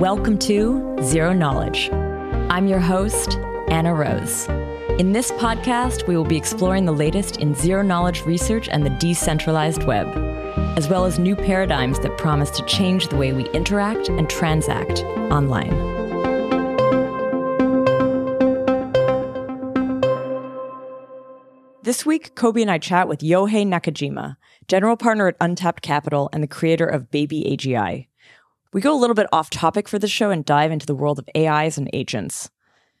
Welcome to Zero Knowledge. I'm your host, Anna Rose. In this podcast, we will be exploring the latest in zero knowledge research and the decentralized web, as well as new paradigms that promise to change the way we interact and transact online. This week, Kobi and I chat with Yohei Nakajima, general partner at Untapped Capital and the creator of Baby AGI. We go a little bit off topic for the show and dive into the world of AIs and agents.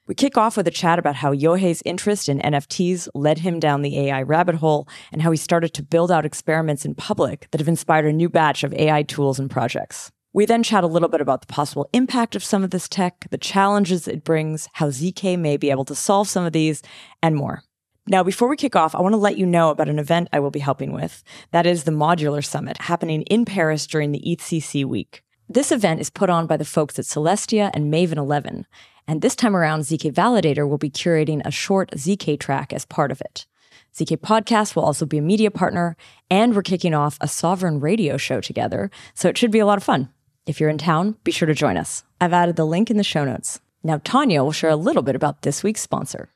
We kick off with a chat about how Yohei's interest in NFTs led him down the AI rabbit hole and how he started to build out experiments in public that have inspired a new batch of AI tools and projects. We then chat a little bit about the possible impact of some of this tech, the challenges it brings, how ZK may be able to solve some of these, and more. Now, before we kick off, I want to let you know about an event I will be helping with. That is the Modular Summit happening in Paris during the EthCC week. This event is put on by the folks at Celestia and Maven 11, and this time around, ZK Validator will be curating a short ZK track as part of it. ZK Podcast will also be a media partner, and we're kicking off a sovereign radio show together, so it should be a lot of fun. If you're in town, be sure to join us. I've added the link in the show notes. Now, Tanya will share a little bit about this week's sponsor.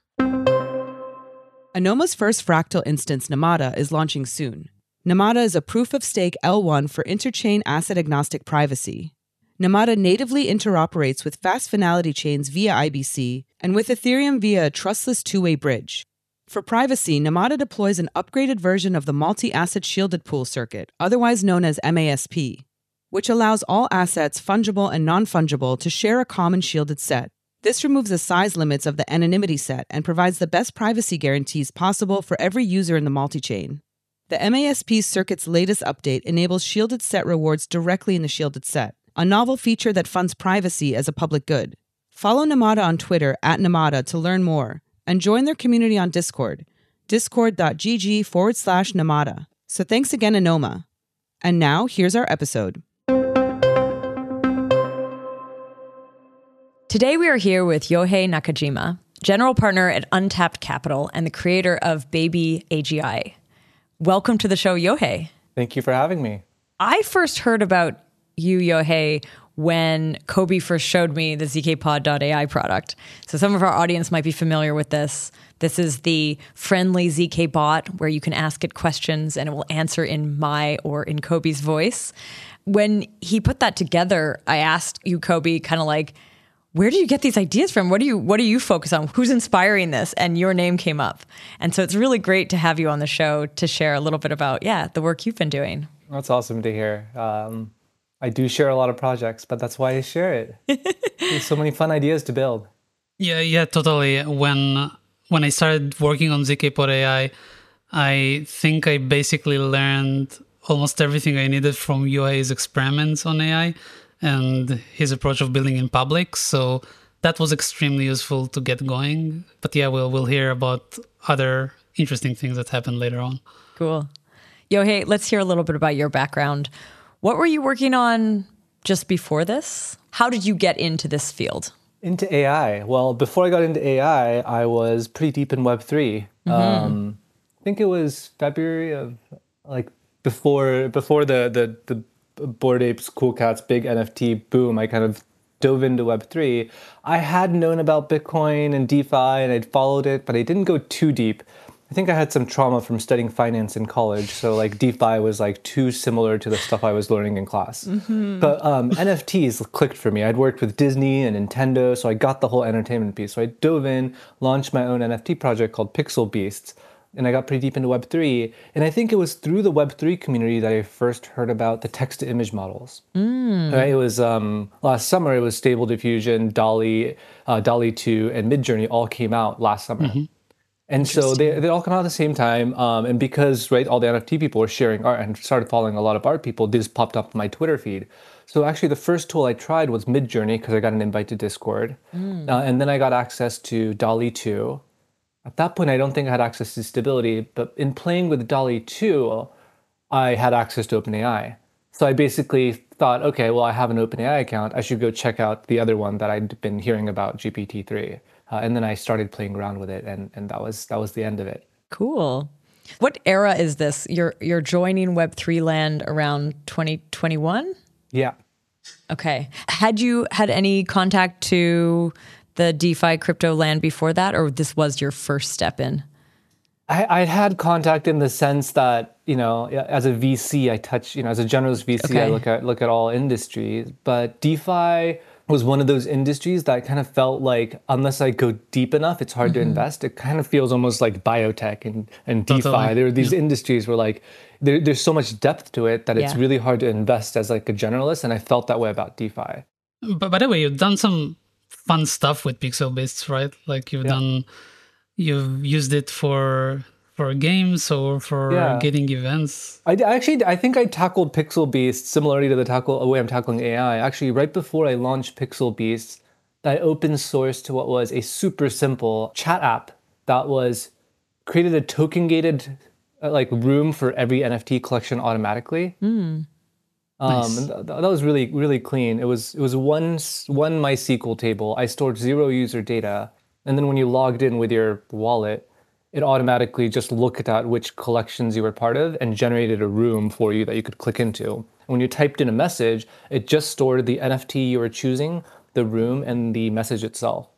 Anoma's first fractal instance, Namada, is launching soon. Namada is a proof of stake L1 for interchain asset agnostic privacy. Namada natively interoperates with fast finality chains via IBC and with Ethereum via a trustless two way bridge. For privacy, Namada deploys an upgraded version of the multi asset shielded pool circuit, otherwise known as MASP, which allows all assets, fungible and non fungible, to share a common shielded set. This removes the size limits of the anonymity set and provides the best privacy guarantees possible for every user in the multi chain. The MASP circuit's latest update enables shielded set rewards directly in the shielded set, a novel feature that funds privacy as a public good. Follow Namada on Twitter at Namada to learn more and join their community on Discord, discord.gg forward slash Namada. So thanks again, Anoma. And now here's our episode. Today we are here with Yohei Nakajima, general partner at Untapped Capital and the creator of Baby AGI. Welcome to the show, Yohei. Thank you for having me. I first heard about you, Yohei, when Kobi first showed me the zkpod.ai product. So some of our audience might be familiar with this. This is the friendly ZK bot where you can ask it questions and it will answer in my or in Kobi's voice. When he put that together, I asked you, Kobi, kind of like, where do you get these ideas from? What do you what do you focus on? Who's inspiring this? And your name came up. And so it's really great to have you on the show to share a little bit about yeah the work you've been doing. That's awesome to hear. Um, I do share a lot of projects, but that's why I share it. There's so many fun ideas to build. Yeah, yeah, totally. When when I started working on ZK AI, I think I basically learned almost everything I needed from Yohei's experiments on AI and his approach of building in public. So that was extremely useful to get going. But yeah, we'll we'll hear about other interesting things that happened later on. Cool. Yohei, let's hear a little bit about your background. What were you working on just before this? How did you get into this field? Into AI. Well, before I got into AI, I was pretty deep in Web3. Mm-hmm. Um, I think it was February of like before before the the the Bored Apes Cool Cats big NFT boom, I kind of dove into Web3. I had known about Bitcoin and DeFi and I'd followed it, but I didn't go too deep. I think I had some trauma from studying finance in college, so like DeFi was like too similar to the stuff I was learning in class. Mm-hmm. But um, NFTs clicked for me. I'd worked with Disney and Nintendo, so I got the whole entertainment piece. So I dove in, launched my own NFT project called Pixel Beasts and I got pretty deep into Web3. And I think it was through the Web3 community that I first heard about the text to image models. Mm. Right? It was um, last summer, it was Stable Diffusion, DALL-E, uh, DALL-E 2, and Midjourney all came out last summer. Mm-hmm. And so they, they all come out at the same time. Um, and because right, all the NFT people were sharing art and started following a lot of art people, this popped up in my Twitter feed. So actually, the first tool I tried was Midjourney because I got an invite to Discord. Mm. Uh, and then I got access to DALL-E 2 at that point, I don't think I had access to stability, but in playing with DALL-E 2, I had access to OpenAI. So I basically thought, okay, well, I have an OpenAI account. I should go check out the other one that I'd been hearing about, GPT-3. Uh, and then I started playing around with it, and, and that was that was the end of it. Cool. What era is this? You're you're joining Web3 land around 2021? Yeah. Okay. Had you had any contact to the DeFi crypto land before that, or this was your first step in? I, I had contact in the sense that you know, as a VC, I touch you know, as a generalist VC, okay. I look at look at all industries. But DeFi was one of those industries that kind of felt like unless I go deep enough, it's hard mm-hmm. to invest. It kind of feels almost like biotech and, and DeFi. Totally. There are these yeah. industries where like there, there's so much depth to it that yeah. it's really hard to invest as like a generalist. And I felt that way about DeFi. But by the way, you've done some fun stuff with Pixel Beasts, right? Like you've yeah. done, you've used it for for games or for yeah. getting events? I actually I think I tackled Pixel Beast similarly to the tackle way I'm tackling AI. Actually, right before I launched Pixel Beast, I open sourced to what was a super simple chat app that was created a token gated uh, like room for every NFT collection automatically. Mm. Um, nice. th- that was really really clean. It was it was one one MySQL table. I stored zero user data, and then when you logged in with your wallet, it automatically just looked at which collections you were part of and generated a room for you that you could click into. And when you typed in a message, it just stored the NFT you were choosing, the room, and the message itself.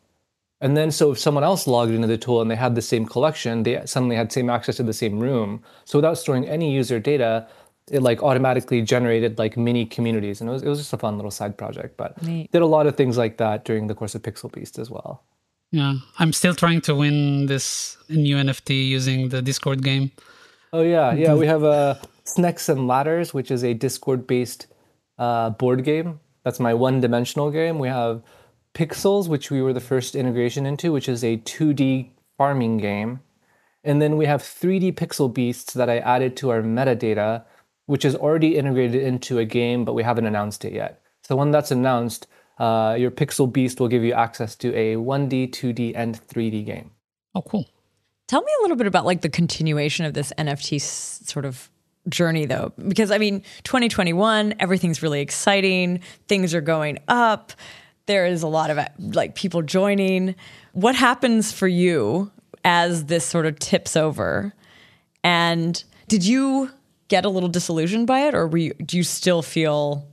And then, so if someone else logged into the tool and they had the same collection, they suddenly had same access to the same room. So without storing any user data, it like automatically generated like mini communities, and it was it was just a fun little side project. But Neat. did a lot of things like that during the course of Pixel Beast as well. Yeah, I'm still trying to win this new NFT using the Discord game. Oh yeah, yeah. We have uh, Snakes and Ladders, which is a Discord-based uh, board game. That's my one-dimensional game. We have Pixels, which we were the first integration into, which is a 2D farming game. And then we have 3D Pixel Beasts that I added to our metadata, which is already integrated into a game, but we haven't announced it yet. So when that's announced, uh, your Pixel Beast will give you access to a 1D, 2D, and 3D game. Oh, cool. Tell me a little bit about like the continuation of this NFT sort of journey though because i mean 2021 everything's really exciting things are going up there is a lot of like people joining what happens for you as this sort of tips over and did you get a little disillusioned by it or you, do you still feel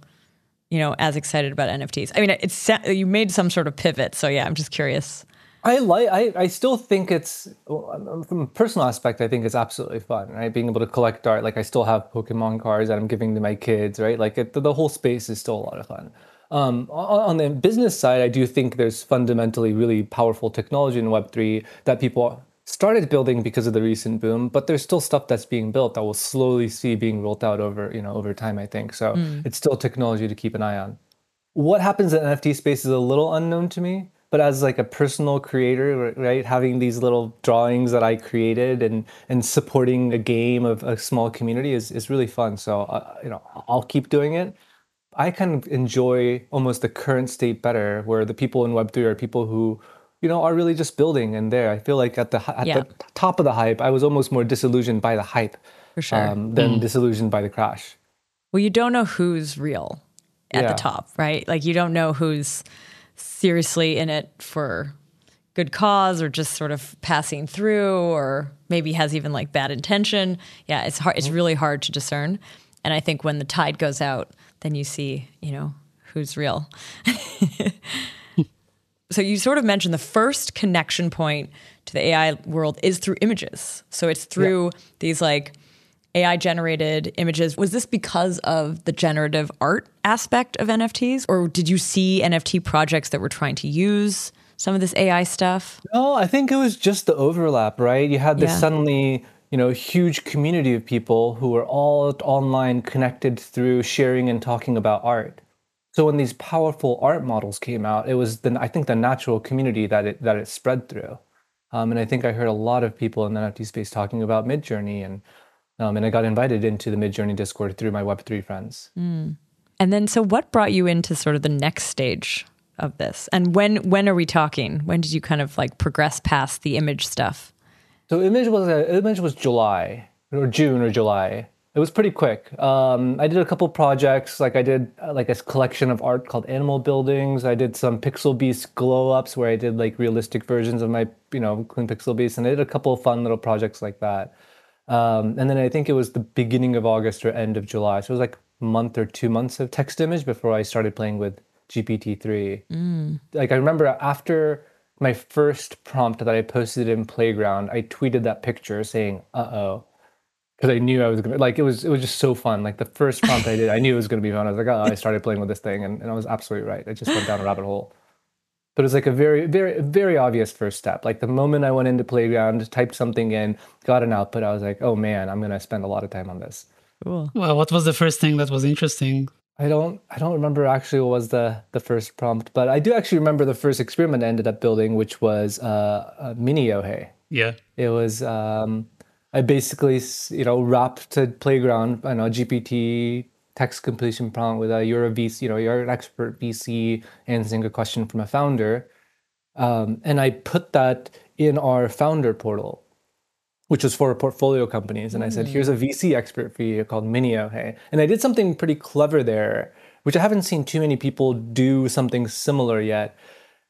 you know, as excited about NFTs? I mean, it's you made some sort of pivot, so yeah, I'm just curious. I like. I, I still think it's from a personal aspect. I think it's absolutely fun, right? Being able to collect art. Like I still have Pokemon cards that I'm giving to my kids, right? Like it, the whole space is still a lot of fun. Um, on, the business side, I do think there's fundamentally really powerful technology in Web three that people started building because of the recent boom, but there's still stuff that's being built that we'll slowly see being rolled out over, you know, over time, I think. So mm. it's still technology to keep an eye on. What happens in NFT space is a little unknown to me, but as like a personal creator, right, having these little drawings that I created and and supporting a game of a small community is is really fun. So uh, you know, I'll keep doing it. I kind of enjoy almost the current state better, where the people in Web3 are people who you know, are really just building and there. I feel like at the at yeah. the top of the hype, I was almost more disillusioned by the hype sure um, than mm. disillusioned by the crash. Well, you don't know who's real at yeah. the top, right? Like you don't know who's seriously in it for good cause or just sort of passing through or maybe has even like bad intention. Yeah, it's hard it's mm-hmm. really hard to discern. And I think when the tide goes out, then you see, you know, who's real. so you sort of mentioned the first connection point to the AI world is through images. So it's through yeah. these like AI generated images. Was this because of the generative art aspect of NFTs? Or did you see NFT projects that were trying to use some of this AI stuff? No, I think it was just the overlap, right? You had this yeah. suddenly, you know, huge community of people who were all online connected through sharing and talking about art. So when these powerful art models came out, it was the I think the natural community that it that it spread through. Um, and I think I heard a lot of people in the NFT space talking about Midjourney, and um, and I got invited into the Midjourney Discord through my Web3 friends. Mm. And then, so what brought you into sort of the next stage of this? And when when are we talking? When did you kind of like progress past the image stuff? So image was a, uh, image was July or June or July, it was pretty quick. Um, I did a couple projects, like I did uh, like a collection of art called Animal Buildings. I did some Pixel Beast glow ups where I did like realistic versions of my, you know, Clean Pixel Beast, and I did a couple of fun little projects like that. Um, and then I think it was the beginning of August or end of July, so it was like a month or two months of text image before I started playing with GPT-3. Like I remember after my first prompt that I posted in Playground, I tweeted that picture saying, "Uh-oh." Because I knew I was gonna like it was it was just so fun. Like the first prompt I did, I knew it was gonna be fun. I was like, oh, I started playing with this thing and, and I was absolutely right. I just went down a rabbit hole. But it was like a very, very, very obvious first step. Like the moment I went into Playground, typed something in, got an output, I was like, oh man, I'm gonna spend a lot of time on this. Cool. Well, what was the first thing that was interesting? I don't I don't remember actually what was the the first prompt, but I do actually remember the first experiment I ended up building, which was uh, a mini Yohei. Yeah. It was um, I basically you know wrapped a playground, I know GPT text completion prompt with a you're a VC, you know you're an expert VC answering a question from a founder, um, and I put that in our founder portal which was for portfolio companies. And I said, here's a VC expert for you called Mini Yohei, and I did something pretty clever there, which I haven't seen too many people do something similar yet.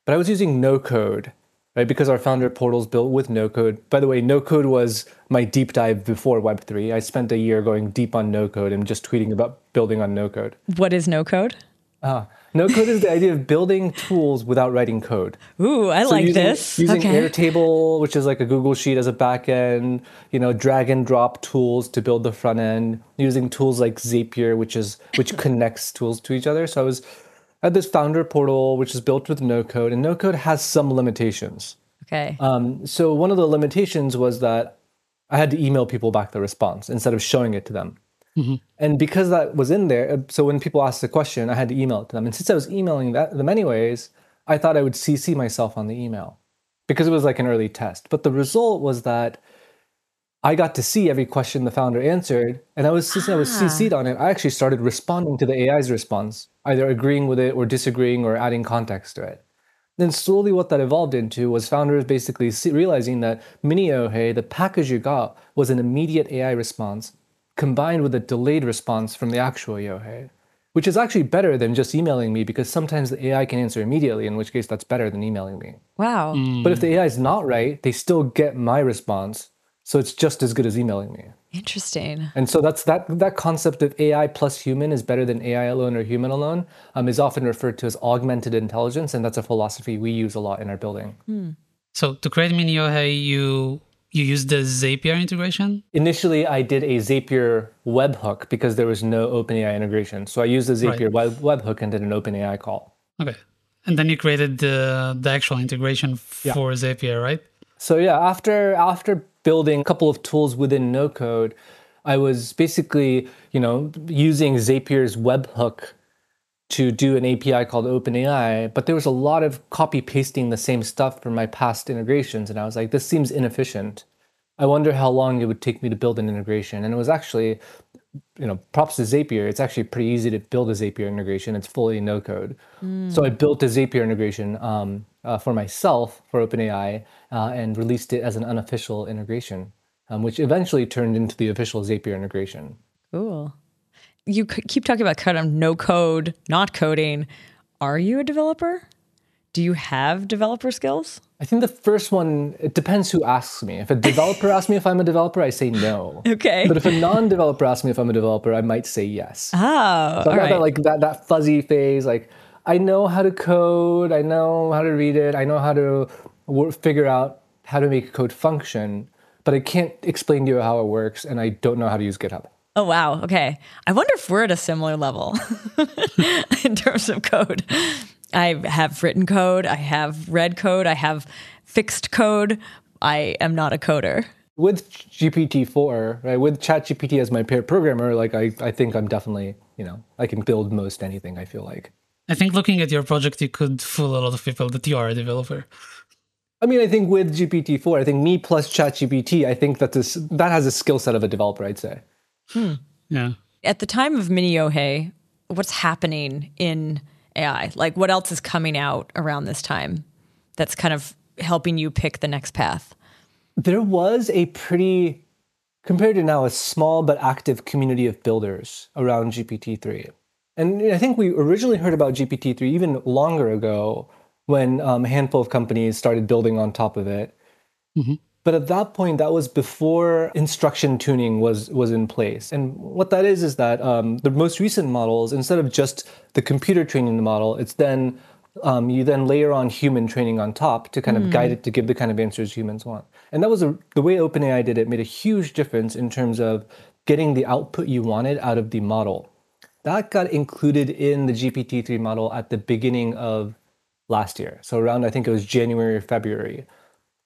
But I was using no code, right? Because our founder portal's built with no code. By the way, no code was my deep dive before Web3. I spent a year going deep on no code and just tweeting about building on no code. What is no code? Ah, no code is the idea of building tools without writing code. Ooh, I So like using, this. Using okay. Airtable, which is like a Google Sheet as a backend, you know, drag and drop tools to build the front end, using tools like Zapier, which is which connects tools to each other. So I was at this founder portal, which is built with no code, and no code has some limitations. okay. Um, so one of the limitations was that I had to email people back the response instead of showing it to them. And because that was in there, uh, so when people asked the question, I had to email it to them. And since I was emailing that, them anyways, I thought I would CC myself on the email because it was like an early test. But the result was that I got to see every question the founder answered, and I was since I was CC'd on it, I actually started responding to the AI's response, either agreeing with it or disagreeing or adding context to it. Then slowly, what that evolved into was founders basically realizing that Mini Yohei, the package you got, was an immediate AI response combined with a delayed response from the actual Yohei, which is actually better than just emailing me because sometimes the AI can answer immediately, in which case that's better than emailing me. wow. Mm. But if the AI is not right, they still get my response, so it's just as good as emailing me. Interesting. And so that's that that concept of AI plus human is better than AI alone or human alone um, is often referred to as augmented intelligence, and that's a philosophy we use a lot in our building. So to create Mini Yohei, you you use the Zapier integration. Initially, I did a Zapier webhook because there was no OpenAI integration. So I used the Zapier web, webhook and did an OpenAI call. Okay. And then you created the the actual integration for Zapier, right? So yeah, after after building a couple of tools within no code, I was basically, you know, using Zapier's webhook to do an API called OpenAI, but there was a lot of copy pasting the same stuff from my past integrations and I was like this seems inefficient. I wonder how long it would take me to build an integration. And it was actually you know, props to Zapier. It's actually pretty easy to build a Zapier integration. It's fully no code. So I built a Zapier integration um, uh, for myself for OpenAI uh, and released it as an unofficial integration, um, which eventually turned into the official Zapier integration. Cool. You c- keep talking about kind of no code, not coding. Are you a developer? Do you have developer skills? I think the first one, it depends who asks me. If a developer asks me if I'm a developer, I say no. Okay. But if a non-developer asks me if I'm a developer, I might say yes. Oh, So all right. that like that that fuzzy phase. Like I know how to code, I know how to read it, I know how to wor- figure out how to make code function, but I can't explain to you how it works, and I don't know how to use GitHub. Oh wow. Okay. I wonder if we're at a similar level in terms of code. I have written code, I have read code, I have fixed code. I am not a coder. With GPT-4, right, with ChatGPT as my pair programmer, like I, I think I'm definitely, you know, I can build most anything. I feel like. I think looking at your project, you could fool a lot of people that you are a developer. I mean, I think with GPT-4, I think me plus ChatGPT, I think that this that has a skill set of a developer. I'd say. Hmm. Yeah. At the time of Mini Yohei, what's happening in AI? Like what else is coming out around this time that's kind of helping you pick the next path? there was a pretty compared to now a small but active community of builders around gpt-3 and i think we originally heard about gpt-3 even longer ago when um, a handful of companies started building on top of it But at that point, that was before instruction tuning was was in place. And what that is is that um, the most recent models, instead of just the computer training the model, it's then um, you then layer on human training on top to kind of guide it to give the kind of answers humans want. And that was a, the way OpenAI did it made a huge difference in terms of getting the output you wanted out of the model. That got included in the GPT-3 model at the beginning of last year. So around I think it was January or February.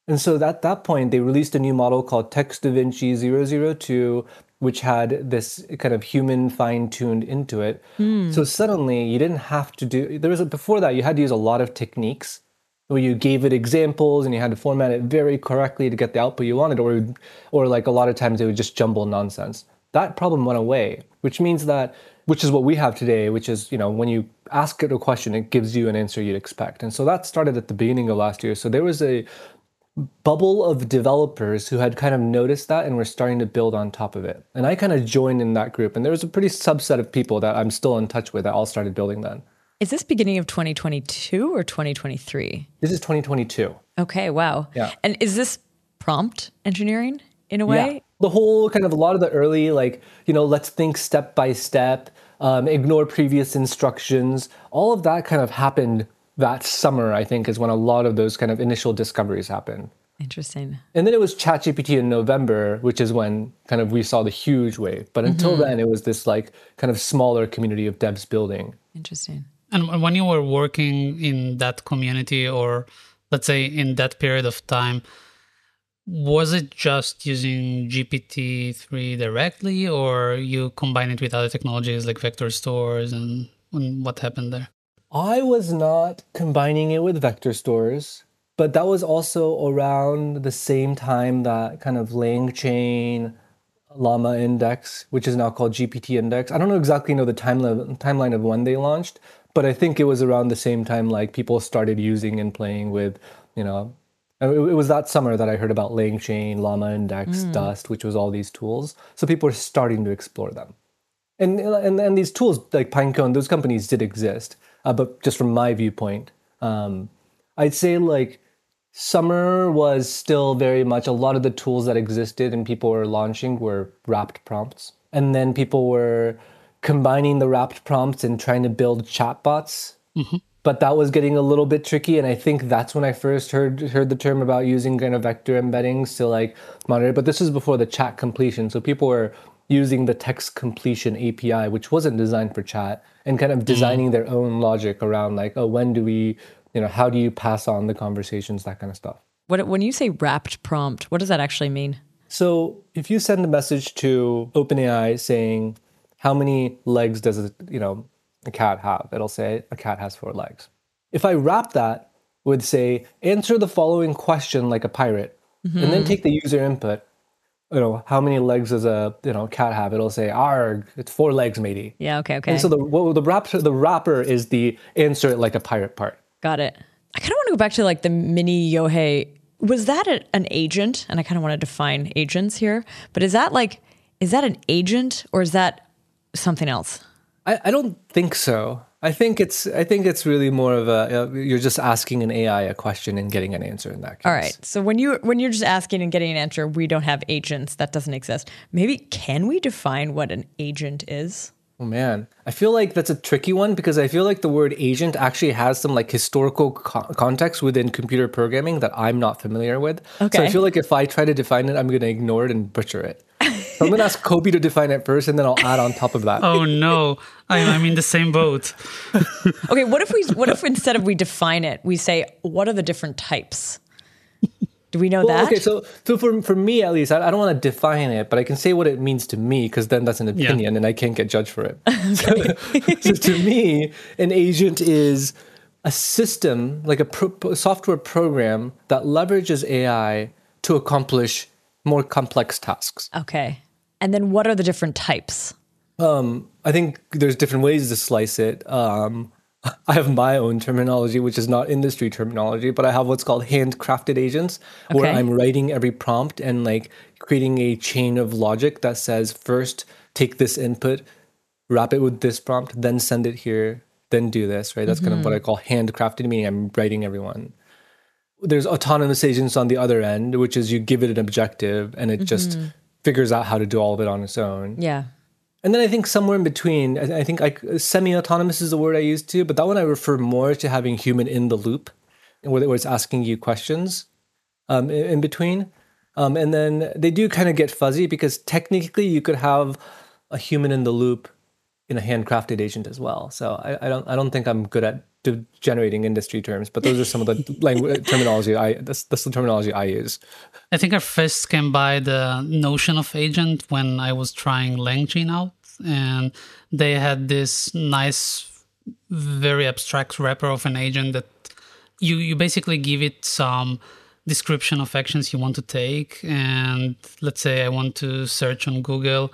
And so at that point, they released a new model called Text DaVinci 002, which had this kind of human fine tuned into it. Hmm. So suddenly you didn't have to do, there was a, before that, you had to use a lot of techniques where you gave it examples and you had to format it very correctly to get the output you wanted, or, or like a lot of times it would just jumble nonsense. That problem went away, which means that, which is what we have today, which is, you know, when you ask it a question, it gives you an answer you'd expect. And so that started at the beginning of last year. So there was a bubble of developers who had kind of noticed that and were starting to build on top of it. And I kind of joined in that group. And there was a pretty subset of people that I'm still in touch with that all started building then. Is this beginning of 2022 or 2023? This is 2022. Okay, wow. Yeah. And is this prompt engineering in a way? Yeah. The whole kind of a lot of the early, like, you know, let's think step by step, um, ignore previous instructions, all of that kind of happened that summer, I think, is when a lot of those kind of initial discoveries happened. Interesting. And then it was ChatGPT in November, which is when kind of we saw the huge wave. But until then, it was this like kind of smaller community of devs building. Interesting. And when you were working in that community, or let's say in that period of time, was it just using GPT-3 directly, or you combine it with other technologies like vector stores, and, and what happened there? I was not combining it with vector stores, but that was also around the same time that kind of LangChain, Llama Index, which is now called GPT Index. I don't know exactly know the timeline timeline of when they launched, but I think it was around the same time like people started using and playing with, you know, it, it was that summer that I heard about LangChain, Llama Index, Dust, which was all these tools. So people were starting to explore them. And, and, and these tools like Pinecone, those companies did exist. Uh, but just from my viewpoint, um, I'd say like summer was still very much a lot of the tools that existed and people were launching were wrapped prompts. And then people were combining the wrapped prompts and trying to build chatbots. But that was getting a little bit tricky. And I think that's when I first heard heard the term about using kind of vector embeddings to like monitor. But this was before the chat completion. So people were using the text completion API, which wasn't designed for chat, and kind of mm. designing their own logic around like, oh, when do we, you know, how do you pass on the conversations, that kind of stuff. What when you say wrapped prompt, what does that actually mean? So if you send a message to OpenAI saying, how many legs does a, you know, a cat have? It'll say a cat has four legs. If I wrap that with say, answer the following question like a pirate, and then mm-hmm. take the user input, you know, how many legs does a you know cat have? It'll say, arg, it's four legs, matey. Yeah, okay, okay. And so the what, the wrapper the wrapper is the answer it like a pirate part. Got it. I kind of want to go back to like the mini Yohei. Was that a, an agent? And I kind of want to define agents here. But is that like, is that an agent or is that something else? I, I don't think so. I think it's I think it's really more of a uh, you're just asking an AI a question and getting an answer in that case. All right. So when you when you're just asking and getting an answer, we don't have agents. That doesn't exist. Maybe can we define what an agent is? Oh man, I feel like that's a tricky one because I feel like the word agent actually has some like historical co- context within computer programming that I'm not familiar with. Okay. So I feel like if I try to define it, I'm going to ignore it and butcher it. So I'm going to ask Kobi to define it first, and then I'll add on top of that. Oh no, I'm, I'm in the same boat. Okay. What if we what if instead of we define it, we say what are the different types? Do we know Well, that? okay, so so for for me at least, I, I don't want to define it, but I can say what it means to me because then that's an opinion, and I can't get judged for it. so, so to me, an agent is a system like a pro- software program that leverages AI to accomplish more complex tasks. okay. And then what are the different types? Um, I think there's different ways to slice it. Um, I have my own terminology, which is not industry terminology, but I have what's called handcrafted agents, where I'm writing every prompt and like creating a chain of logic that says first take this input, wrap it with this prompt, then send it here, then do this. Right? That's kind of what I call handcrafted, meaning I'm writing everyone. there's autonomous agents on the other end, which is you give it an objective and it just figures out how to do all of it on its own. Yeah. And then I think somewhere in between, I I think I, semi-autonomous is the word I used to, but that one I refer more to having human in the loop, where where it's asking you questions um, in, in between. Um, and then they do kind of get fuzzy because technically you could have a human in the loop in a handcrafted agent as well. So I, I don't I don't think I'm good at de- generating industry terms, but those are some of the language terminology I that's, that's the terminology I use. I think I first came by the notion of agent when I was trying LangChain out, and they had this nice, very abstract wrapper of an agent that you you basically give it some description of actions you want to take, and let's say I want to search on Google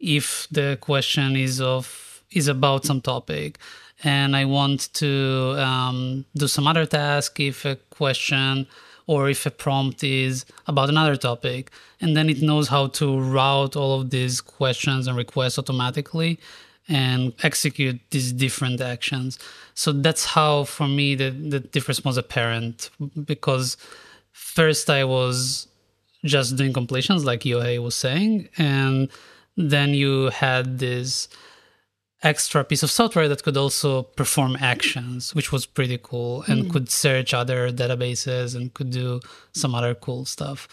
if the question is of is about some topic and I want to um, do some other task if a question or if a prompt is about another topic. And then it knows how to route all of these questions and requests automatically and execute these different actions. So that's how, for me, the, the difference was apparent because first I was just doing completions, like Yohei was saying, and then you had this extra piece of software that could also perform actions, which was pretty cool, and could search other databases and could do some other cool stuff.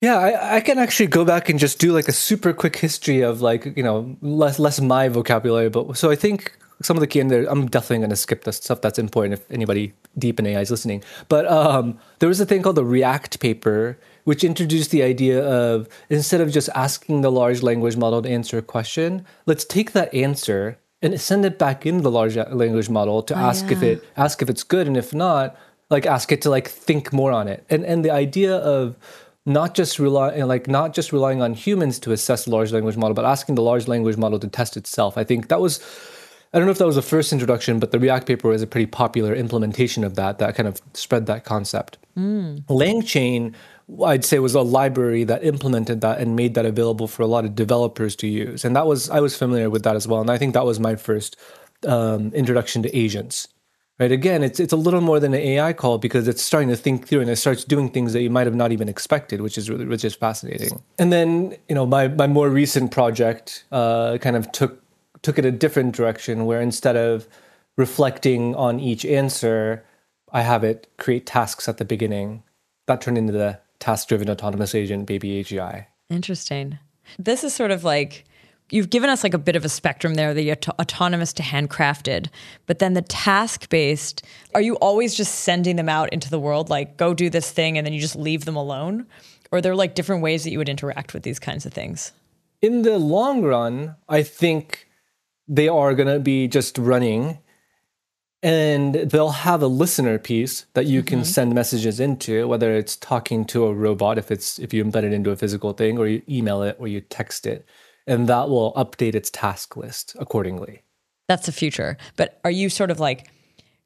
Yeah, I, I can actually go back and just do like a super quick history of like you know less less my vocabulary, but so I think some of the key in there. I'm definitely going to skip the stuff that's important if anybody deep in AI is listening. But um, there was a thing called the React paper, which introduced the idea of instead of just asking the large language model to answer a question, let's take that answer and send it back into the large language model to oh, ask if it ask if it's good, and if not, like ask it to like think more on it. And and the idea of not just rely like not just relying on humans to assess the large language model, but asking the large language model to test itself. I think that was I don't know if that was the first introduction, but the React paper was a pretty popular implementation of that that kind of spread that concept. Hmm. LangChain, I'd say, was a library that implemented that and made that available for a lot of developers to use. And that was I was familiar with that as well. And I think that was my first um, introduction to agents. Right. Again, it's it's a little more than an AI call because it's starting to think through and it starts doing things that you might have not even expected, which is really which is fascinating. And then you know my my more recent project uh, kind of took took it a different direction where instead of reflecting on each answer, I have it create tasks at the beginning. That turned into the task driven autonomous agent, Baby AGI. Interesting. This is sort of like you've given us like a bit of a spectrum there the auto- autonomous to handcrafted but then the task based are you always just sending them out into the world like go do this thing and then you just leave them alone or are there like different ways that you would interact with these kinds of things In the long run, I think they are going to be just running and they'll have a listener piece that you can mm-hmm. send messages into whether it's talking to a robot if it's if you embed it into a physical thing or you email it or you text it. And that will update its task list accordingly. That's the future. But are you sort of like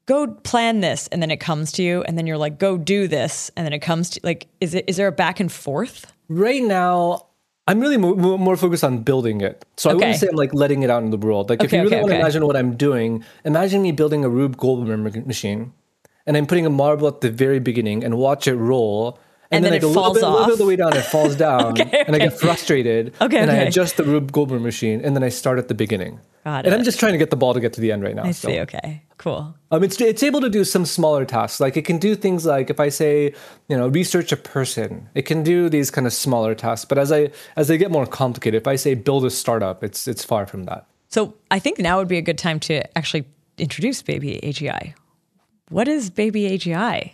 go plan this and then it comes to you and then you're like go do this and then it comes to like is it is there a back and forth? Right now i'm really mo- mo- more focused on building it. So i wouldn't say i'm like letting it out in the world. Like if you really okay, want to okay. imagine what i'm doing imagine me building a rube goldberg machine and i'm putting a marble at the very beginning and watch it roll And then, then like it a little falls little bit of off. the way down, it falls down, and I get frustrated. Okay, and I adjust the Rube Goldberg machine, and then I start at the beginning. Got and. I'm just trying to get the ball to get to the end right now. i so. see okay cool Um, it's it's able to do some smaller tasks. Like it can do things like if I say, you know, research a person, it can do these kind of smaller tasks. But as I as they get more complicated, if I say build a startup, it's it's far from that. So I think now would be a good time to actually introduce Baby AGI. What is Baby AGI?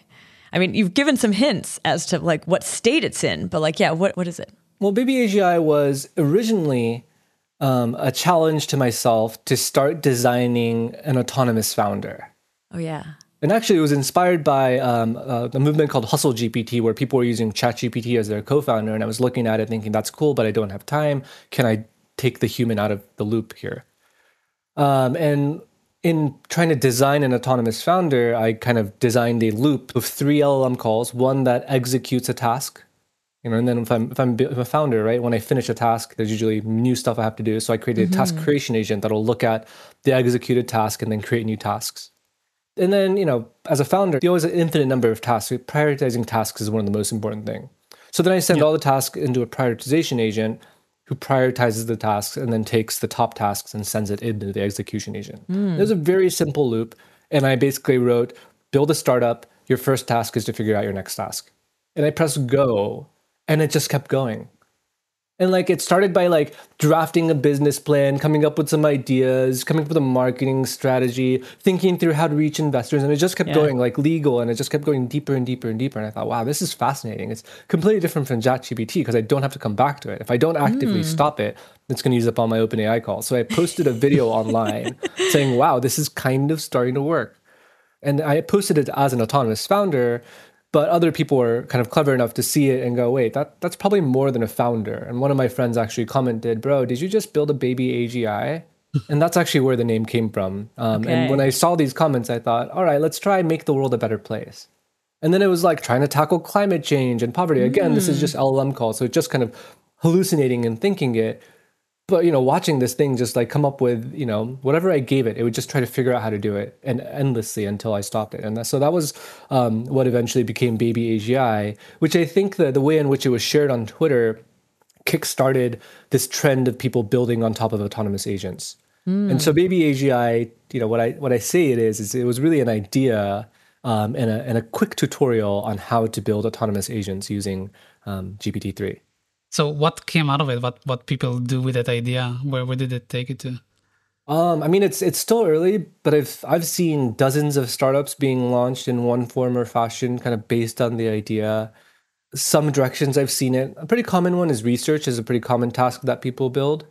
I mean, you've given some hints as to like what state it's in, but like, yeah, what what is it? Well, Baby AGI was originally um, a challenge to myself to start designing an autonomous founder. Oh yeah, And actually, it was inspired by um, uh, a movement called Hustle GPT, where people were using ChatGPT as their co-founder. And I was looking at it, thinking, "That's cool, but I don't have time. Can I take the human out of the loop here?" Um, and in trying to design an autonomous founder, I kind of designed a loop of three LLM calls: one that executes a task, you know, and then if I'm if I'm a founder, right, when I finish a task, there's usually new stuff I have to do. So I created a task mm-hmm. creation agent that'll look at the executed task and then create new tasks. And then, you know, as a founder, you always have an infinite number of tasks. Prioritizing tasks is one of the most important thing. So then I send all the tasks into a prioritization agent who prioritizes the tasks and then takes the top tasks and sends it into the execution agent. Hmm. It was a very simple loop. And I basically wrote, build a startup. Your first task is to figure out your next task. And I pressed go and it just kept going. And like it started by like drafting a business plan, coming up with some ideas, coming up with a marketing strategy, thinking through how to reach investors. And it just kept Yeah. going like legal and it just kept going deeper and deeper and deeper. And I thought, wow, this is fascinating. It's completely different from ChatGPT because I don't have to come back to it. If I don't actively hmm. stop it, it's going to use up all my OpenAI calls. So I posted a video online saying, wow, this is kind of starting to work. And I posted it as an autonomous founder, but other people were kind of clever enough to see it and go, wait, that, that's probably more than a founder. And one of my friends actually commented, bro, did you just build a baby AGI? and that's actually where the name came from. Um, Okay. And when I saw these comments, I thought, all right, let's try make the world a better place. And then it was like trying to tackle climate change and poverty. Again, this is just LLM calls, so it's just kind of hallucinating and thinking it. But you know, watching this thing just like come up with you know whatever I gave it, it would just try to figure out how to do it and endlessly until I stopped it. And that, so that was um, what eventually became Baby AGI, which I think the the way in which it was shared on Twitter kickstarted this trend of people building on top of autonomous agents. And so Baby AGI, you know, what I what I say it is is it was really an idea um, and a and a quick tutorial on how to build autonomous agents using um, GPT three. So what came out of it? What what people do with that idea? Where where did it take it to? Um, I mean, it's it's still early, but I've I've seen dozens of startups being launched in one form or fashion, kind of based on the idea. Some directions I've seen it. A pretty common one is research is a pretty common task that people build.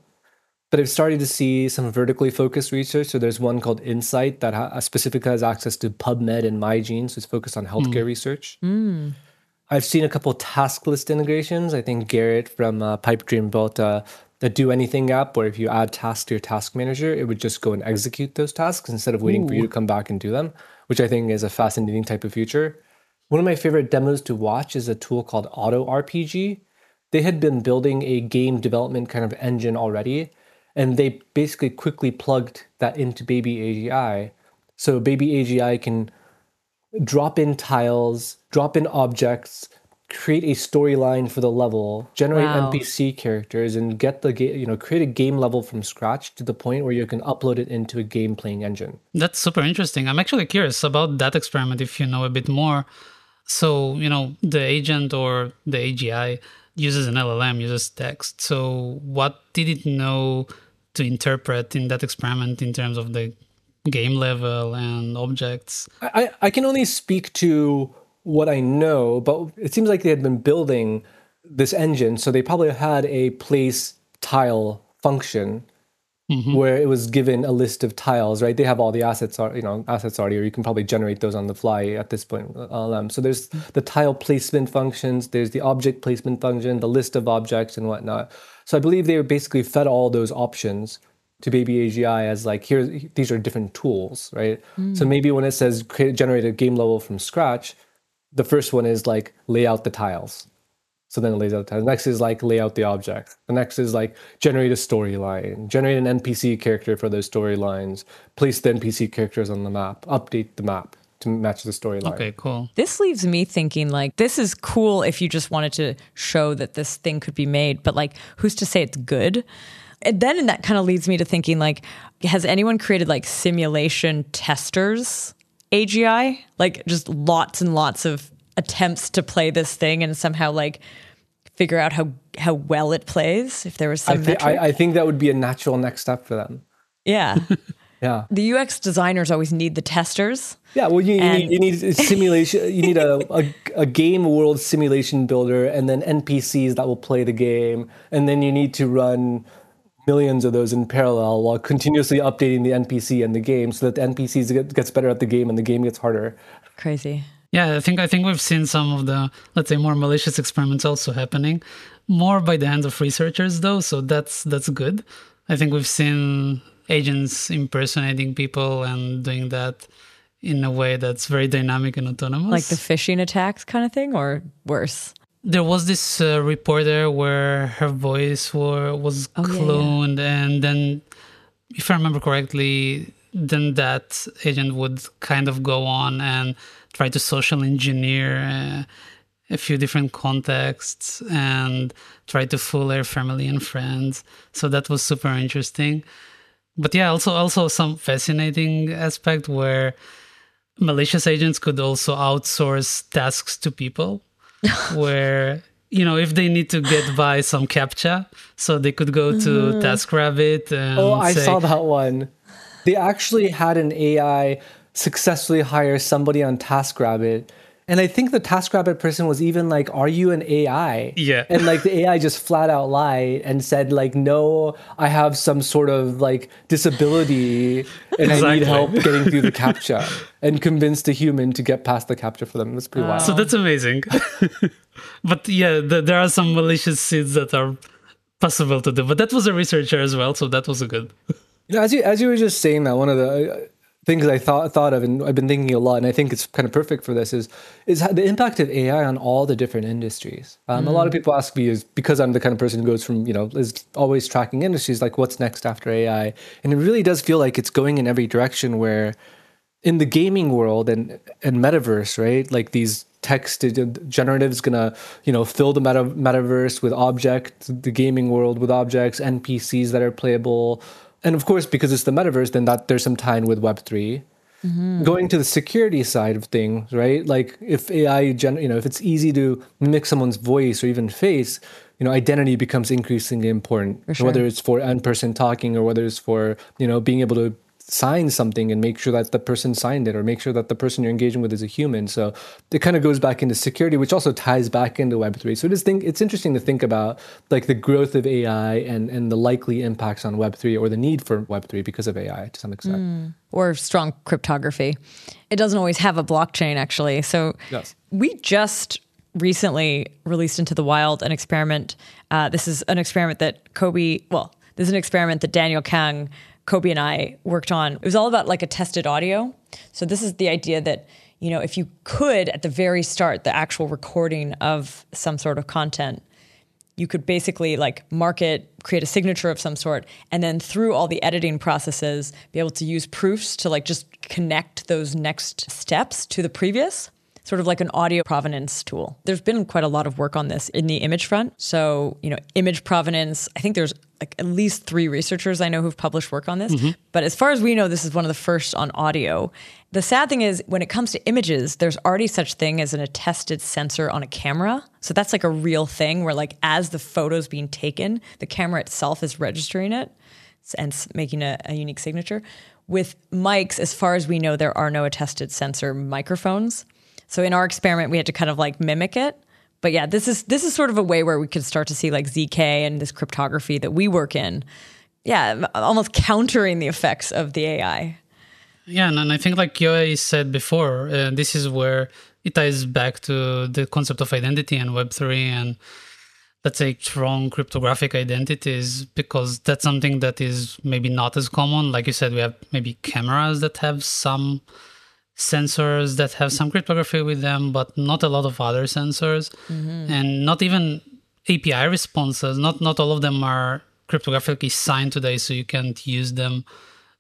But I've started to see some vertically focused research. So there's one called Insight that ha- specifically has access to PubMed and MyGene, so it's focused on healthcare research. I've seen a couple task list integrations. I think Garrett from uh, Pipedream built a, a Do Anything app where if you add tasks to your task manager, it would just go and execute those tasks instead of waiting for you to come back and do them, which I think is a fascinating type of feature. One of my favorite demos to watch is a tool called Auto RPG. They had been building a game development kind of engine already, and they basically quickly plugged that into Baby AGI. So Baby AGI can drop in tiles, drop in objects, create a storyline for the level, generate Wow. NPC characters, and get the game, you know, create a game level from scratch to the point where you can upload it into a game playing engine. That's super interesting. I'm actually curious about that experiment if you know a bit more. So, you know, the agent or the AGI uses an LLM, uses text. So, what did it know to interpret in that experiment in terms of the game level and objects? I, I can only speak to what I know, but it seems like they had been building this engine, so they probably had a place tile function mm-hmm. where it was given a list of tiles, right? They have all the assets, are you know, assets already, or you can probably generate those on the fly at this point. LLM. So there's the tile placement functions, there's the object placement function, the list of objects and whatnot. So I believe they were basically fed all those options to Baby AGI as like here, these are different tools, right? So hmm. maybe when it says create, generate a game level from scratch, the first one is like lay out the tiles. So then it lays out the tiles. Next is like lay out the object. The next is like generate a storyline, generate an NPC character for those storylines, place the NPC characters on the map, update the map to match the storyline. Okay, cool. This leaves me thinking like this is cool if you just wanted to show that this thing could be made, but like who's to say it's good? And then that kind of leads me to thinking like has anyone created like simulation testers AGI? Like just lots and lots of attempts to play this thing and somehow like figure out how how well it plays if there was I, some thi- metric. I, I think that would be a natural next step for them. yeah. Yeah. the UX designers always need the testers. Yeah, well, you, you, need, you need simulation. You need a, a, a game world simulation builder, and then NPCs that will play the game, and then you need to run millions of those in parallel while continuously updating the NPC and the game, so that the NPCs get, gets better at the game and the game gets harder. Crazy. Yeah, I think I think we've seen some of the let's say more malicious experiments also happening, more by the hands of researchers though. So that's that's good. I think we've seen agents impersonating people and doing that in a way that's very dynamic and autonomous. Like the phishing attacks kind of thing or worse. There was this uh, reporter where her voice were, was Oh, yeah, yeah. cloned, and then, if I remember correctly, then that agent would kind of go on and try to social engineer uh, a few different contexts and try to fool their family and friends. So that was super interesting. But yeah, also also some fascinating aspect where malicious agents could also outsource tasks to people where you know if they need to get by some captcha so they could go to mm. taskrabbit and oh i say, saw that one they actually had an ai successfully hire somebody on taskrabbit and I think the TaskRabbit person was even like, "Are you an AI?" Yeah. And like the AI just flat out lied and said like, "No, I have some sort of like disability and exactly. I need help getting through the captcha." and convinced a human to get past the captcha for them. That's pretty wild. So that's amazing. but yeah, the, there are some malicious seeds that are possible to do. But that was a researcher as well, so that was a good. You know, as you as you were just saying that, one of the things I thought thought of, and I've been thinking a lot, and I think it's kind of perfect for this is is the impact of AI on all the different industries. Um, mm. A lot of mm. people ask me is because I'm the kind of person who goes from you know is always tracking industries like what's next after AI, and it really does feel like it's going in every direction. Where in the gaming world and and metaverse, right? Like these text generative is gonna you know fill the meta- metaverse with objects, the gaming world with objects, NPCs that are playable and of course, because it's the metaverse, then that there's some tie in with Web 3 mm-hmm. Going to the security side of things, right? Like if AI, gen- you know, if it's easy to mimic someone's voice or even face, you know, identity becomes increasingly important. Sure. Whether it's for in person talking or whether it's for you know being able to sign something and make sure that the person signed it or make sure that the person you're engaging with is a human. So it kind of goes back into security, which also ties back into Web3. So it is think it's interesting to think about like the growth of AI and, and the likely impacts on Web3 or the need for Web3 because of AI to some extent. Mm. Or strong cryptography. It doesn't always have a blockchain actually. So yes. we just recently released into the wild an experiment. Uh, this is an experiment that Kobi, well, this is an experiment that Daniel Kang Kobi and I worked on. It was all about like attested audio. So this is the idea that you know if you could at the very start the actual recording of some sort of content you could basically like mark it create a signature of some sort and then through all the editing processes be able to use proofs to like just connect those next steps to the previous sort of like an audio provenance tool. There's been quite a lot of work on this in the image front. So, you know, image provenance, I think there's like at least three researchers I know who've published work on this. Mm-hmm. But as far as we know, this is one of the first on audio. The sad thing is when it comes to images, there's already such thing as an attested sensor on a camera. So that's like a real thing where like as the photo's being taken, the camera itself is registering it and making a, a unique signature. With mics, as far as we know, there are no attested sensor microphones. So in our experiment, we had to kind of like mimic it. But yeah, this is this is sort of a way where we could start to see like zk and this cryptography that we work in. Yeah, almost countering the effects of the AI. Yeah, and I think like Yohei said before, uh, this is where it ties back to the concept of identity and Web3 and let's say strong cryptographic identities because that's something that is maybe not as common. Like you said, we have maybe cameras that have some sensors that have some cryptography with them, but not a lot of other sensors, mm-hmm. and not even API responses. Not not all of them are cryptographically signed today, so you can't use them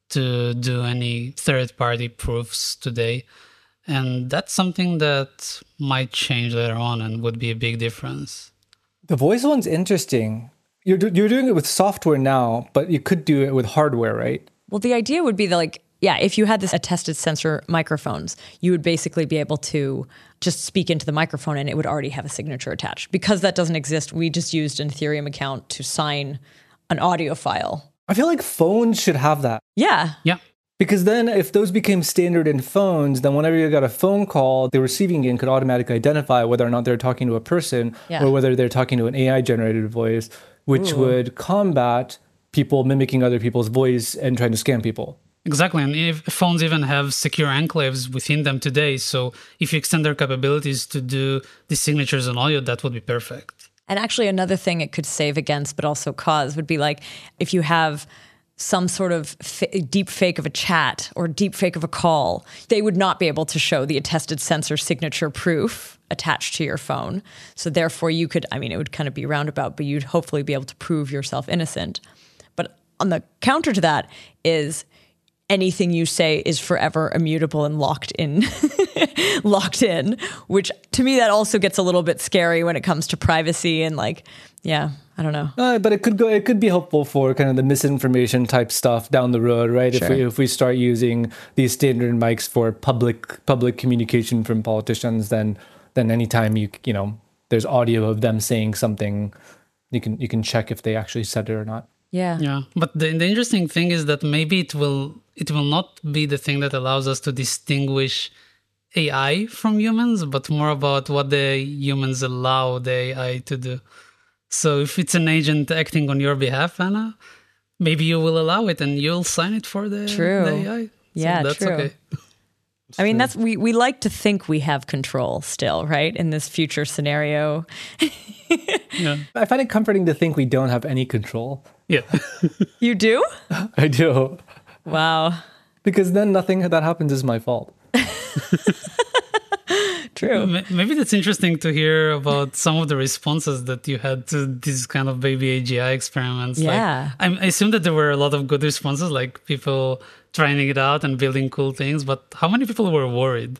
to do any third party proofs today. And that's something that might change later on and would be a big difference. The voice one's interesting. You're, do- you're doing it with software now, but you could do it with hardware, right? Well, the idea would be that, like, yeah, if you had this attested sensor microphones, you would basically be able to just speak into the microphone and it would already have a signature attached. Because that doesn't exist, we just used an Ethereum account to sign an audio file. I feel like phones should have that. Yeah. Yeah. Because then, if those became standard in phones, then whenever you got a phone call, the receiving end could automatically identify whether or not they're talking to a person yeah. or whether they're talking to an AI generated voice, which Ooh. would combat people mimicking other people's voice and trying to scam people. Exactly, and if phones even have secure enclaves within them today, so if you extend their capabilities to do the signatures on audio, that would be perfect. And actually, another thing it could save against, but also cause, would be like if you have some sort of deep fake of a chat or deep fake of a call, they would not be able to show the attested sensor signature proof attached to your phone. So therefore, you could, I mean, it would kind of be roundabout, but you'd hopefully be able to prove yourself innocent. But on the counter to that is anything you say is forever immutable and locked in locked in which to me that also gets a little bit scary when it comes to privacy and like yeah i don't know Uh, but it could go. It could be helpful for kind of the misinformation type stuff down the road, right? If we if we start using these standard mics for public public communication from politicians, then then anytime you you know there's audio of them saying something, you can you can check if they actually said it or not. yeah Yeah, but the, the interesting thing is that maybe it will it will not be the thing that allows us to distinguish AI from humans, but more about what the humans allow the AI to do. So if it's an agent acting on your behalf, Anna, maybe you will allow it and you'll sign it for the, True. the AI. So Yeah, that's true. okay. i mean that's we we like to think we have control still right in this future scenario Yeah, I find it comforting to think we don't have any control. yeah. you do I do, wow because then nothing that happens is my fault. true Maybe that's interesting to hear about some of the responses that you had to these kind of BabyAGI experiments. Yeah. Like, I'm- I assume that there were a lot of good responses, like people trying it out and building cool things. But how many people were worried?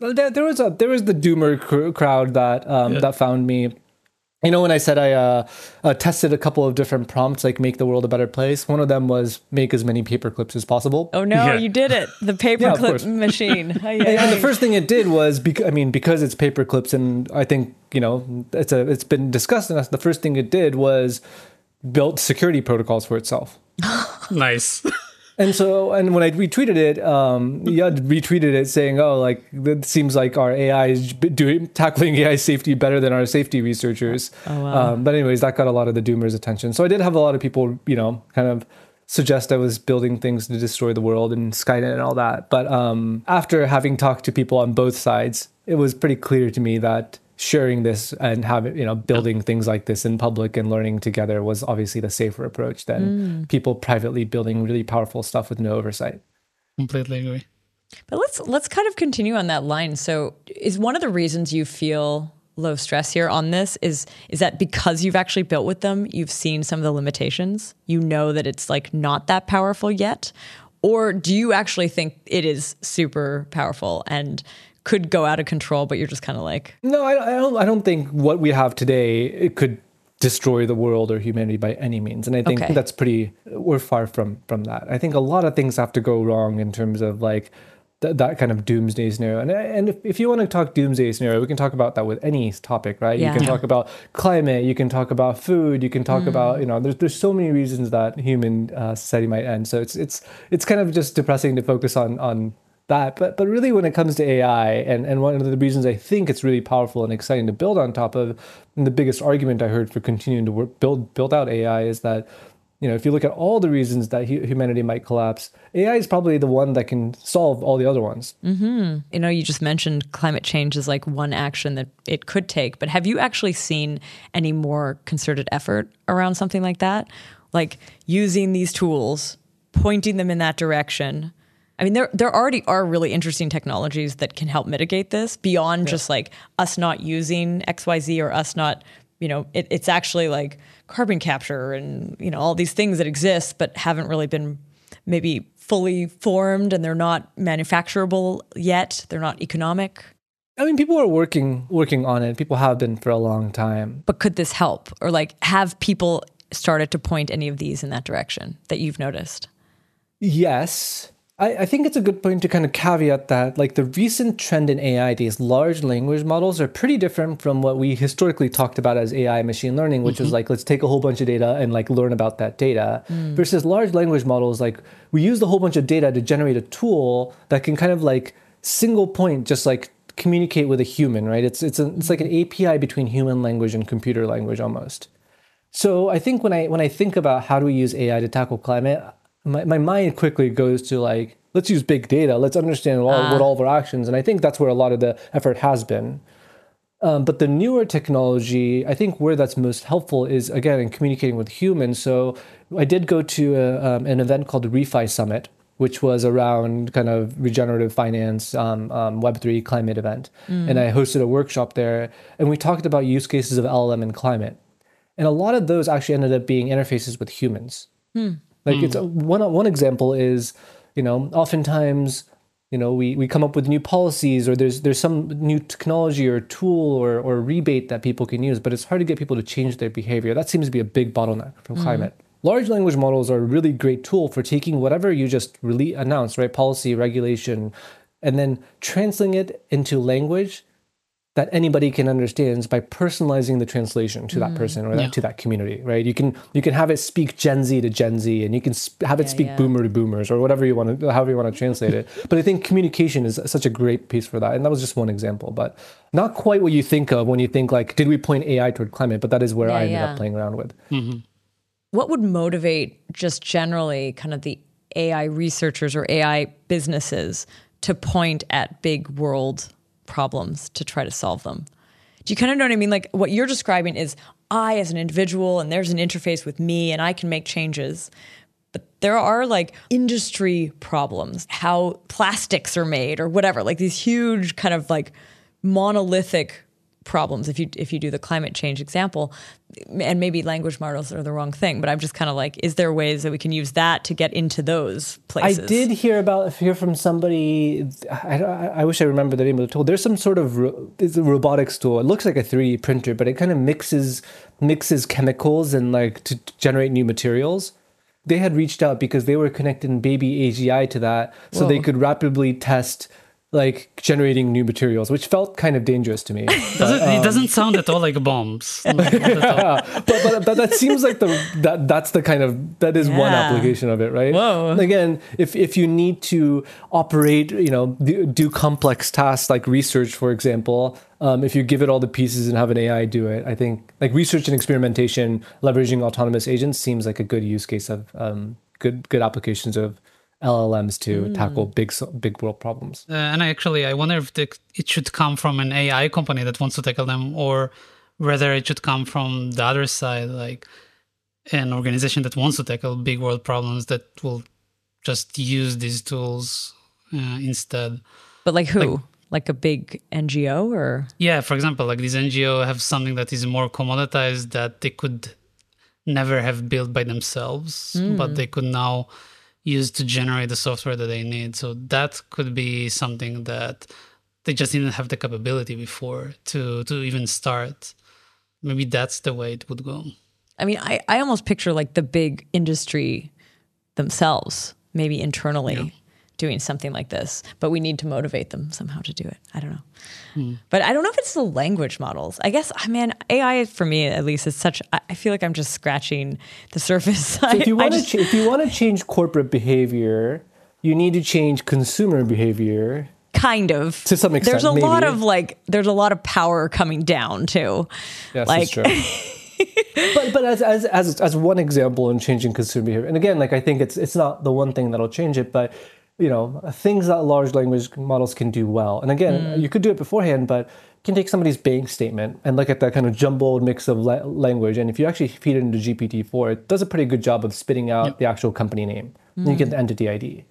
Well, there, there was a there was the doomer cr- crowd that um, Yeah. that found me. You know, when I said I uh, uh, tested a couple of different prompts, like make the world a better place. One of them was make as many paper clips as possible. oh no Yeah. you did it the Yeah, of paperclip course. machine Ay, ay, And, and the first thing it did was, bec- I mean, because it's paper clips, and I think you know it's a it's been discussed. And the first thing it did was built security protocols for itself. Nice. And so, and when I retweeted it, um, Yud retweeted it saying, "Oh, like it seems like our AI is doing tackling AI safety better than our safety researchers." Oh, wow. um, but anyways, that got a lot of the doomers' attention. So I did have a lot of people, you know, kind of suggest I was building things to destroy the world and Skynet and all that. But um, after having talked to people on both sides, it was pretty clear to me that sharing this and having you know building things like this in public and learning together was obviously the safer approach than mm. people privately building really powerful stuff with no oversight. Completely agree. But let's let's kind of continue on that line. So, is one of the reasons you feel low stress here on this is is that because you've actually built with them, you've seen some of the limitations. You know that it's like not that powerful yet, or do you actually think it is super powerful and could go out of control, but you're just kind of like, No, I, I don't. I don't think what we have today it could destroy the world or humanity by any means. And I think Okay. that's pretty. We're far from from that. I think a lot of things have to go wrong in terms of like th- that kind of doomsday scenario. And and if, if you want to talk doomsday scenario, we can talk about that with any topic, right? Yeah. You can talk about climate. You can talk about food. You can talk about you know. There's there's so many reasons that human uh, society might end. So it's it's it's kind of just depressing to focus on on that. But but really, when it comes to AI, and and one of the reasons I think it's really powerful and exciting to build on top of, and the biggest argument I heard for continuing to work, build build out AI is that. You know, if you look at all the reasons that hu- humanity might collapse, AI is probably the one that can solve all the other ones. Mm-hmm. you know, you just mentioned climate change is like one action that it could take, but have you actually seen any more concerted effort around something like that? Like using these tools, pointing them in that direction. I mean, there there already are really interesting technologies that can help mitigate this beyond just like us not using XYZ or us not, you know, it, it's actually like carbon capture and, you know, all these things that exist but haven't really been maybe fully formed and they're not manufacturable yet. They're not economic. I mean, people are working working on it. People have been for a long time. But could this help? Or like have people started to point any of these in that direction that you've noticed? Yes. I, I think it's a good point to kind of caveat that like the recent trend in AI, these large language models are pretty different from what we historically talked about as AI machine learning, which is mm-hmm. like let's take a whole bunch of data and like learn about that data. Mm. Versus large language models, like we use the whole bunch of data to generate a tool that can kind of like single point just like communicate with a human, right? It's it's a, it's like an mm-hmm. API between human language and computer language almost. So I think when I when I think about how do we use AI to tackle climate, my, my mind quickly goes to like let's use big data, let's understand all, what all of our actions, and I think that's where a lot of the effort has been. Um, but the newer technology, I think where that's most helpful is again in communicating with humans. So I did go to a, um, an event called the Refi Summit, which was around kind of regenerative finance, um, um, Web3 climate event. And I hosted a workshop there, and we talked about use cases of LLM and climate. And a lot of those actually ended up being interfaces with humans. Like it's hmm. one one example is you know, oftentimes, you know, we, we come up with new policies or there's there's some new technology or tool or, or rebate that people can use, but it's hard to get people to change their behavior. That seems to be a big bottleneck from hmm. climate. Large language models are a really great tool for taking whatever you just really announced, right? Policy, regulation, and then translating it into language that anybody can understand is by personalizing the translation to that mm. person or that, Yeah. to that community, right? You can you can have it speak Gen Z to Gen Z, and you can sp- have it Yeah, speak yeah. Boomer to Boomers or whatever you want to, however you want to translate it. But I think communication is such a great piece for that, and that was just one example, but not quite what you think of when you think like, did we point AI toward climate? But that is where Yeah, I ended yeah. up playing around with. Mm-hmm. What would motivate just generally kind of the AI researchers or AI businesses to point at big world problems to try to solve them? Do you kind of know what I mean? Like what you're describing is I as an individual and there's an interface with me and I can make changes. But there are like industry problems, how plastics are made or whatever, like these huge kind of like monolithic problems if you if you do the climate change example and maybe language models are the wrong thing but i'm just kind of like is there ways that we can use that to get into those places I did hear about hear from somebody. I, I, wish I remember the name of the tool. There's some sort of ro- it's a robotics tool. It looks like a 3D printer, but it kind of mixes mixes chemicals and like to generate new materials. They had reached out because they were connecting BabyAGI to that, so they could rapidly test like generating new materials, which felt kind of dangerous to me. Doesn't, it doesn't sound at all like bombs. Yeah, but, but but that seems like the that that's the kind of that is one application of it, right? Whoa. Again, if if you need to operate, you know, do, do complex tasks like research, for example, um, if you give it all the pieces and have an AI do it, I think like research and experimentation, leveraging autonomous agents seems like a good use case of um, good good applications of LLMs to tackle big big world problems. Uh, and I actually, I wonder if the, it should come from an AI company that wants to tackle them, or whether it should come from the other side, like an organization that wants to tackle big world problems that will just use these tools uh, instead. but like who like, a big ngo or Yeah, for example, like these NGO have something that is more commoditized that they could never have built by themselves, but they could now use to generate the software that they need. So that could be something that they just didn't have the capability before to to even start. Maybe that's the way it would go. I mean, I, I almost picture like the big industry themselves, maybe internally doing something like this, but we need to motivate them somehow to do it. I don't know. Hmm. But I don't know if it's the language models. I guess, I mean, AI for me at least is such, I feel like I'm just scratching the surface. I, if you want to just- ch- if you want to change corporate behavior, you need to change consumer behavior. kind of To some extent, there's a lot of like, there's a lot of power coming down too. Yes, like, that's true. but but as, as as as one example in changing consumer behavior, and again, like I think it's it's not the one thing that'll change it, but you know, things that large language models can do well. And again, Mm. you could do it beforehand, but you can take somebody's bank statement and look at that kind of jumbled mix of la- language, and if you actually feed it into GPT-4, it does a pretty good job of spitting out the actual company name. And you get the entity ID.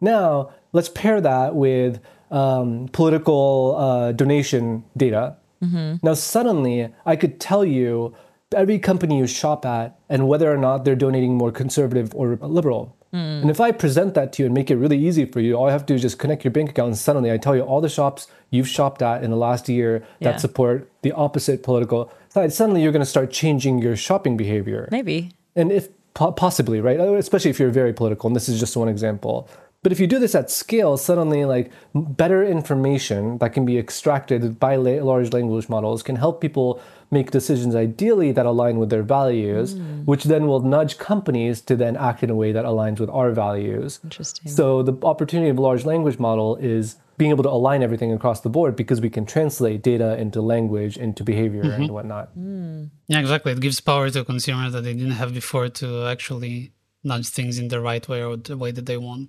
Now, let's pair that with um, political uh, donation data. Now, suddenly, I could tell you every company you shop at and whether or not they're donating more conservative or liberal. And if I present that to you and make it really easy for you, all I have to do is just connect your bank account, and suddenly I tell you all the shops you've shopped at in the last year Yeah. that support the opposite political side. Suddenly, you're going to start changing your shopping behavior maybe. and if possibly right especially if you're very political and this is just one example but if you do this at scale suddenly like better information that can be extracted by la- large language models can help people make decisions ideally that align with their values hmm. which then will nudge companies to then act in a way that aligns with our values Interesting. so the opportunity of a large language model is being able to align everything across the board because we can translate data into language into behavior and mm-hmm. whatnot hmm. Yeah, exactly. It gives power to consumers that they didn't have before to actually nudge things in the right way or the way that they want.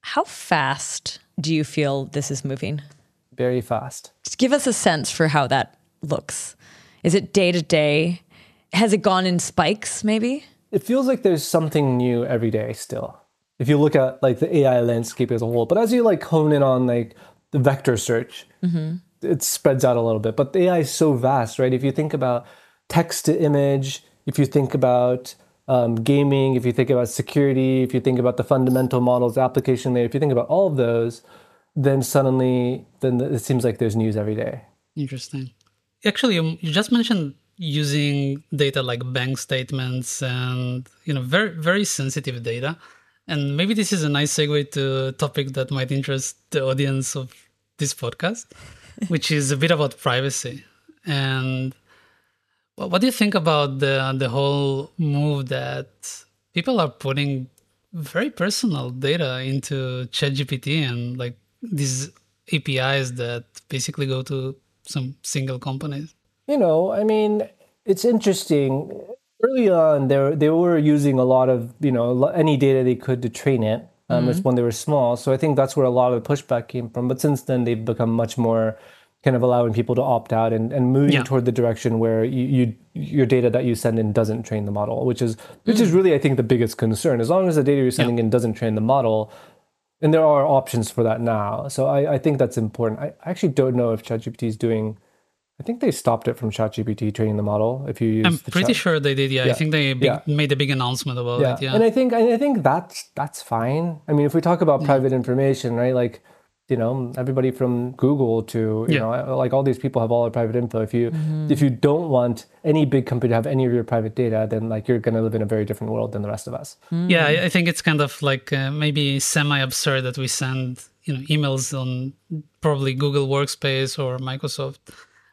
How fast do you feel this is moving? very fast Just give us a sense for how that looks. Is it day to day? Has it gone in spikes, maybe? it feels like there's something new every day still if you look at like the ai landscape as a whole but as you like hone in on like the vector search mm-hmm. it spreads out a little bit but the ai is so vast right if you think about text to image if you think about um, gaming, if you think about security, if you think about the fundamental models, application layer, if you think about all of those, then suddenly, then it seems like there's news every day. Interesting. Actually, you just mentioned using data like bank statements and you know very very sensitive data and maybe this is a nice segue to a topic that might interest the audience of this podcast which is a bit about privacy and what do you think about the the whole move that people are putting very personal data into ChatGPT and like these APIs that basically go to some single companies? You know, I mean, it's interesting. Early on, they they were using a lot of you know any data they could to train it. Um, mm-hmm. when they were small. So I think that's where a lot of the pushback came from. But since then, they've become much more kind of allowing people to opt out and, and moving yeah. toward the direction where you, you, your data that you send in doesn't train the model, which is which mm. is really I think the biggest concern. As long as the data you're sending yeah. in doesn't train the model, and there are options for that now. So I, I think that's important. I actually don't know if ChatGPT is doing I think they stopped it from ChatGPT training the model. If you use, I'm pretty chat. sure they did. Yeah. yeah. I think they big, yeah. made a big announcement about it. Yeah, and I think I think that's that's fine. I mean, if we talk about private information, right? Like, you know, everybody from Google to you know, like all these people have all their private info. If you mm-hmm. if you don't want any big company to have any of your private data, then like you're going to live in a very different world than the rest of us. Mm-hmm. Yeah, I think it's kind of like uh, maybe semi absurd that we send you know emails on probably Google Workspace or Microsoft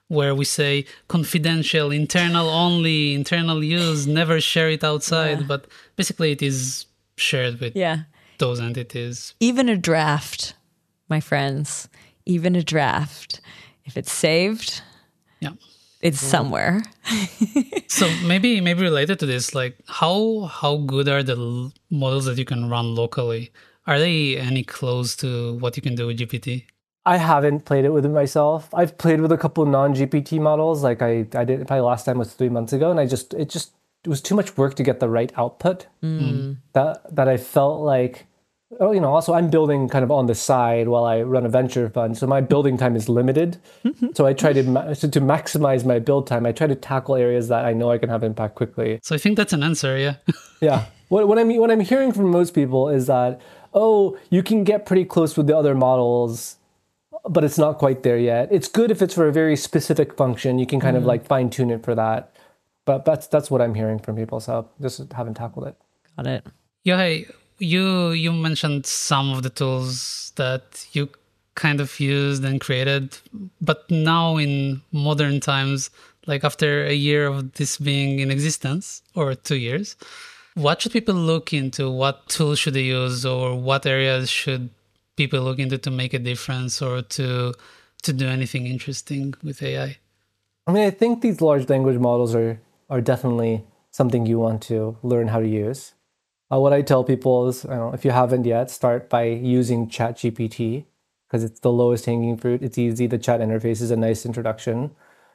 where we say confidential, internal only, internal use, never share it outside. Yeah. But basically, it is shared with yeah. those entities. Even a draft, my friends, even a draft, if it's saved, yeah, it's somewhere. so maybe maybe related to this, like how how good are the models that you can run locally? Are they any close to what you can do with GPT? I haven't played it with it myself. I've played with a couple non-GPT models. Like I, I did probably last time was three months ago, and I just it just it was too much work to get the right output. Mm. That that I felt like, oh, you know. Also, I'm building kind of on the side while I run a venture fund, so my building time is limited. so I try to so to maximize my build time. I try to tackle areas that I know I can have impact quickly. So I think that's an answer. Yeah. yeah. What what I mean what I'm hearing from most people is that oh, you can get pretty close with the other models but it's not quite there yet. It's good if it's for a very specific function. You can kind mm. of mm-hmm. like fine tune it for that. But that's that's what I'm hearing from people. So just haven't tackled it. Got it. Yeah, hey, you you mentioned some of the tools that you kind of used and created, but now in modern times, like after a year of this being in existence or two years, what should people look into? What tools should they use, or what areas should people look into to make a difference or to to do anything interesting with AI? I mean, I think these large language models are are definitely something you want to learn how to use. Uh, what I tell people is, know, if you haven't yet, start by using ChatGPT because it's the lowest hanging fruit. It's easy. The chat interface is a nice introduction.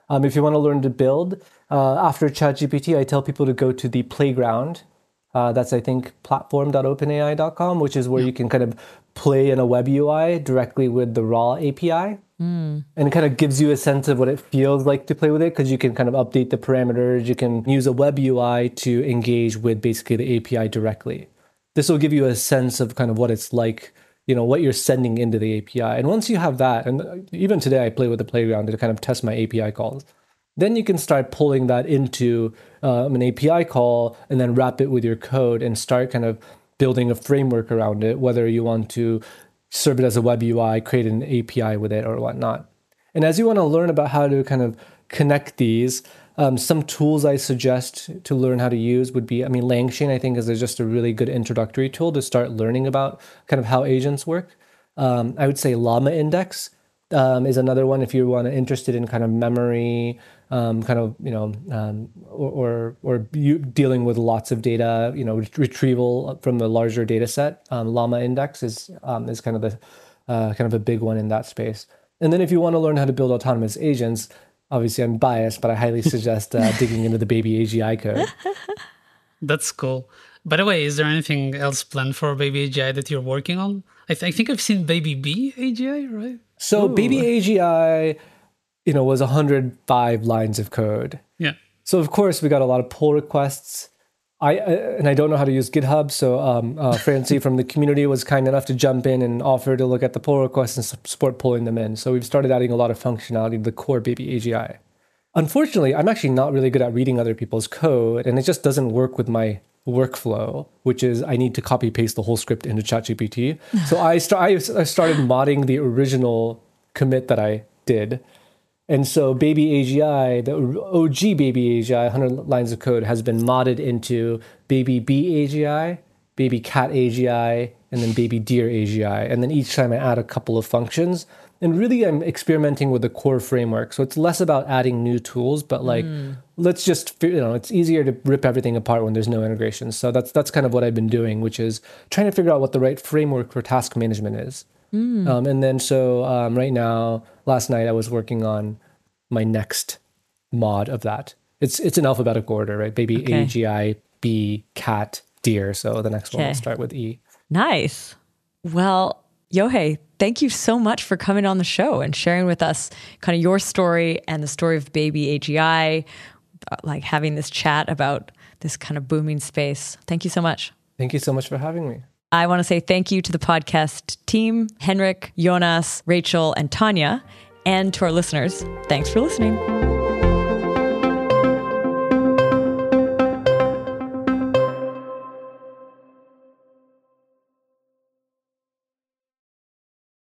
Um, if you want to learn to build, uh, after ChatGPT, I tell people to go to the playground. Uh, that's I think platform.openai.com, which is where yeah. you can kind of play in a web UI directly with the raw API. Mm. And it kind of gives you a sense of what it feels like to play with it because you can kind of update the parameters. You can use a web UI to engage with basically the API directly. This will give you a sense of kind of what it's like, you know, what you're sending into the API. And once you have that, and even today I play with the playground to kind of test my API calls. Then you can start pulling that into um, an API call and then wrap it with your code and start kind of building a framework around it, whether you want to serve it as a web UI, create an API with it, or whatnot. And as you want to learn about how to kind of connect these, um, some tools I suggest to learn how to use would be, I mean, LangChain I think is just a really good introductory tool to start learning about kind of how agents work. Um, I would say LlamaIndex um, is another one if you want to interested in kind of memory, um, kind of you know, um, or or, or dealing with lots of data, you know, retrieval from the larger data set. Um, LlamaIndex is um, is kind of the uh, kind of a big one in that space. And then if you want to learn how to build autonomous agents, obviously I'm biased, but I highly suggest uh, digging into the BabyAGI code. That's cool. By the way, is there anything else planned for BabyAGI that you're working on? I, th- I think I've seen BabyBeeAGI, right? So Ooh. Baby AGI, you know, was 105 lines of code. Yeah. So of course we got a lot of pull requests. I uh, and I don't know how to use GitHub, so um, uh, Francie from the community was kind enough to jump in and offer to look at the pull requests and support pulling them in. So we've started adding a lot of functionality to the core BabyAGI. Unfortunately, I'm actually not really good at reading other people's code, and it just doesn't work with my workflow, which is I need to copy paste the whole script into ChatGPT. so I, st- I started modding the original commit that I did. And so BabyAGI, the OG BabyAGI, 100 lines of code, has been modded into BabyBeeAGI, Baby Cat AGI, and then BabyDeerAGI. And then each time I add a couple of functions, and really i'm experimenting with the core framework so it's less about adding new tools but like mm. let's just you know it's easier to rip everything apart when there's no integration so that's that's kind of what i've been doing which is trying to figure out what the right framework for task management is mm. um, and then so um, right now last night i was working on my next mod of that it's it's in alphabetical order right baby okay. a g i b cat deer so the next okay. one will start with e nice well yohei thank you so much for coming on the show and sharing with us kind of your story and the story of BabyAGI, uh, like having this chat about this kind of booming space. Thank you so much. Thank you so much for having me. I want to say thank you to the podcast team, Henrik, Jonas, Rachel, and Tanya, and to our listeners. Thanks for listening.